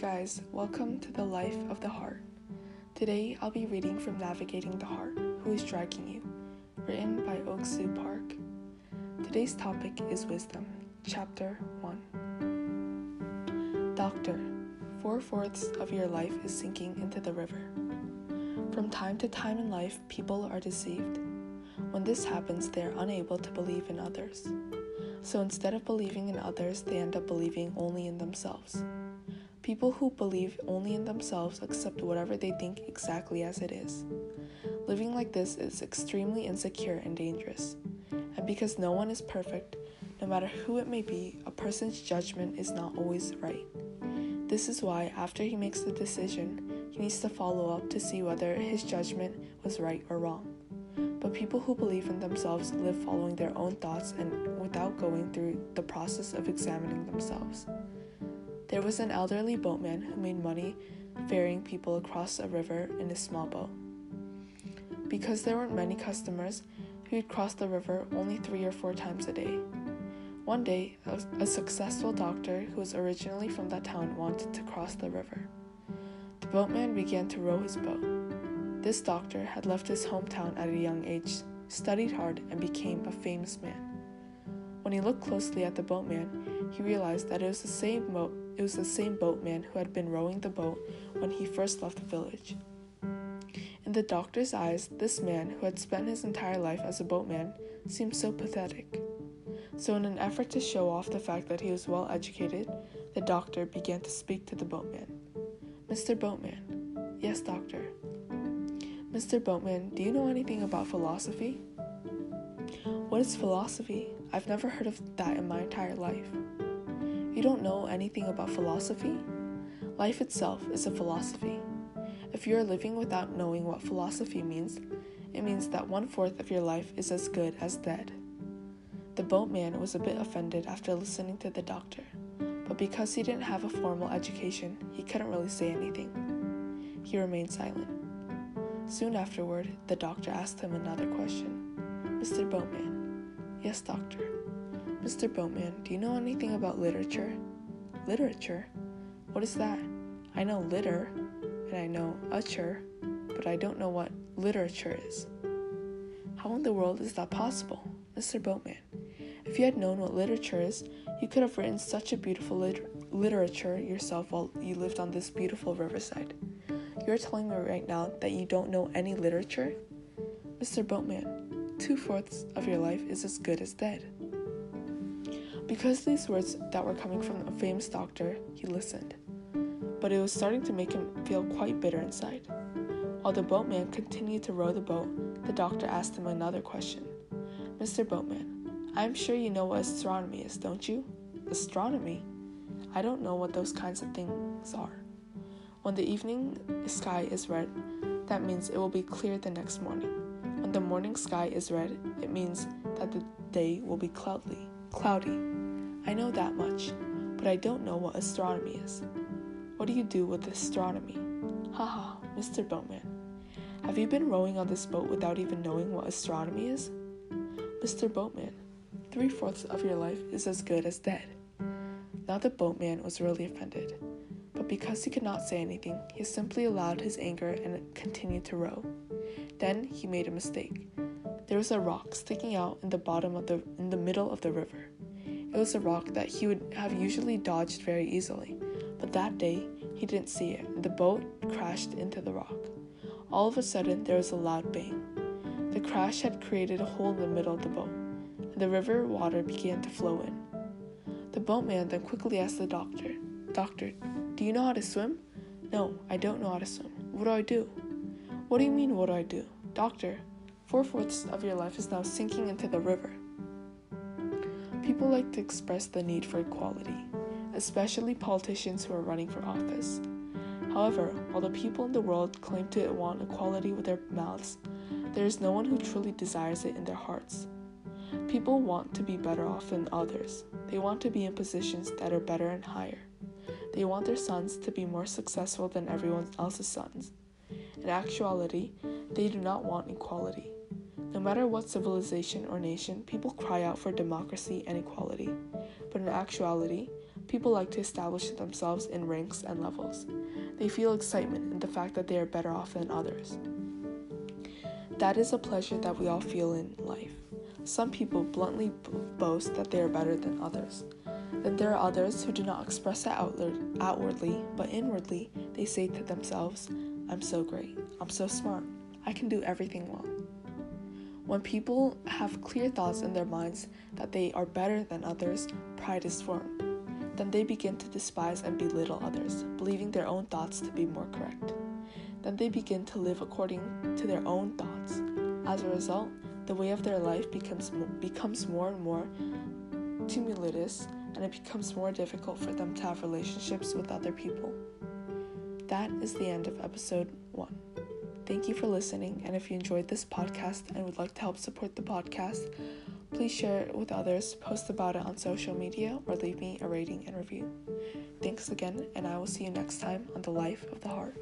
guys, welcome to the Life of the Heart. Today I'll be reading from Navigating the Heart Who is Dragging You, written by Ock Soo Park. Today's topic is Wisdom, Chapter 1. Doctor, four fourths of your life is sinking into the river. From time to time in life, people are deceived. When this happens, they are unable to believe in others. So instead of believing in others, they end up believing only in themselves. People who believe only in themselves accept whatever they think exactly as it is. Living like this is extremely insecure and dangerous. And because no one is perfect, no matter who it may be, a person's judgment is not always right. This is why, after he makes the decision, he needs to follow up to see whether his judgment was right or wrong. But people who believe in themselves live following their own thoughts and without going through the process of examining themselves. There was an elderly boatman who made money ferrying people across a river in a small boat. Because there weren't many customers, he would cross the river only three or four times a day. One day, a, a successful doctor who was originally from that town wanted to cross the river. The boatman began to row his boat. This doctor had left his hometown at a young age, studied hard, and became a famous man. When he looked closely at the boatman, he realized that it was the same boat it was the same boatman who had been rowing the boat when he first left the village. In the doctor's eyes, this man, who had spent his entire life as a boatman, seemed so pathetic. So, in an effort to show off the fact that he was well educated, the doctor began to speak to the boatman. Mr. Boatman. Yes, doctor. Mr. Boatman, do you know anything about philosophy? What is philosophy? I've never heard of that in my entire life. You don't know anything about philosophy? Life itself is a philosophy. If you are living without knowing what philosophy means, it means that one fourth of your life is as good as dead. The boatman was a bit offended after listening to the doctor, but because he didn't have a formal education, he couldn't really say anything. He remained silent. Soon afterward, the doctor asked him another question Mr. Boatman. Yes, doctor. Mr. Boatman, do you know anything about literature? Literature? What is that? I know litter, and I know ucher, but I don't know what literature is. How in the world is that possible, Mr. Boatman? If you had known what literature is, you could have written such a beautiful lit- literature yourself while you lived on this beautiful riverside. You're telling me right now that you don't know any literature? Mr. Boatman, two fourths of your life is as good as dead. Because these words that were coming from a famous doctor, he listened. But it was starting to make him feel quite bitter inside. While the boatman continued to row the boat, the doctor asked him another question. Mr. Boatman, I am sure you know what astronomy is, don't you? Astronomy? I don't know what those kinds of things are. When the evening sky is red, that means it will be clear the next morning. When the morning sky is red, it means that the day will be cloudy. Cloudy. I know that much, but I don't know what astronomy is. What do you do with astronomy? Haha, Mr. Boatman. Have you been rowing on this boat without even knowing what astronomy is? Mr. Boatman, three fourths of your life is as good as dead. Now the boatman was really offended, but because he could not say anything, he simply allowed his anger and continued to row. Then he made a mistake. There was a rock sticking out in the bottom of the in the middle of the river. It was a rock that he would have usually dodged very easily, but that day he didn't see it, and the boat crashed into the rock. All of a sudden, there was a loud bang. The crash had created a hole in the middle of the boat, and the river water began to flow in. The boatman then quickly asked the doctor, Doctor, do you know how to swim? No, I don't know how to swim. What do I do? What do you mean, what do I do? Doctor, four fourths of your life is now sinking into the river. People like to express the need for equality, especially politicians who are running for office. However, while the people in the world claim to want equality with their mouths, there is no one who truly desires it in their hearts. People want to be better off than others. They want to be in positions that are better and higher. They want their sons to be more successful than everyone else's sons. In actuality, they do not want equality. No matter what civilization or nation, people cry out for democracy and equality. But in actuality, people like to establish themselves in ranks and levels. They feel excitement in the fact that they are better off than others. That is a pleasure that we all feel in life. Some people bluntly boast that they are better than others. Then there are others who do not express it outwardly, but inwardly they say to themselves, I'm so great, I'm so smart, I can do everything well. When people have clear thoughts in their minds that they are better than others, pride is formed. Then they begin to despise and belittle others, believing their own thoughts to be more correct. Then they begin to live according to their own thoughts. As a result, the way of their life becomes, becomes more and more tumultuous, and it becomes more difficult for them to have relationships with other people. That is the end of episode 1. Thank you for listening, and if you enjoyed this podcast and would like to help support the podcast, please share it with others, post about it on social media, or leave me a rating and review. Thanks again, and I will see you next time on The Life of the Heart.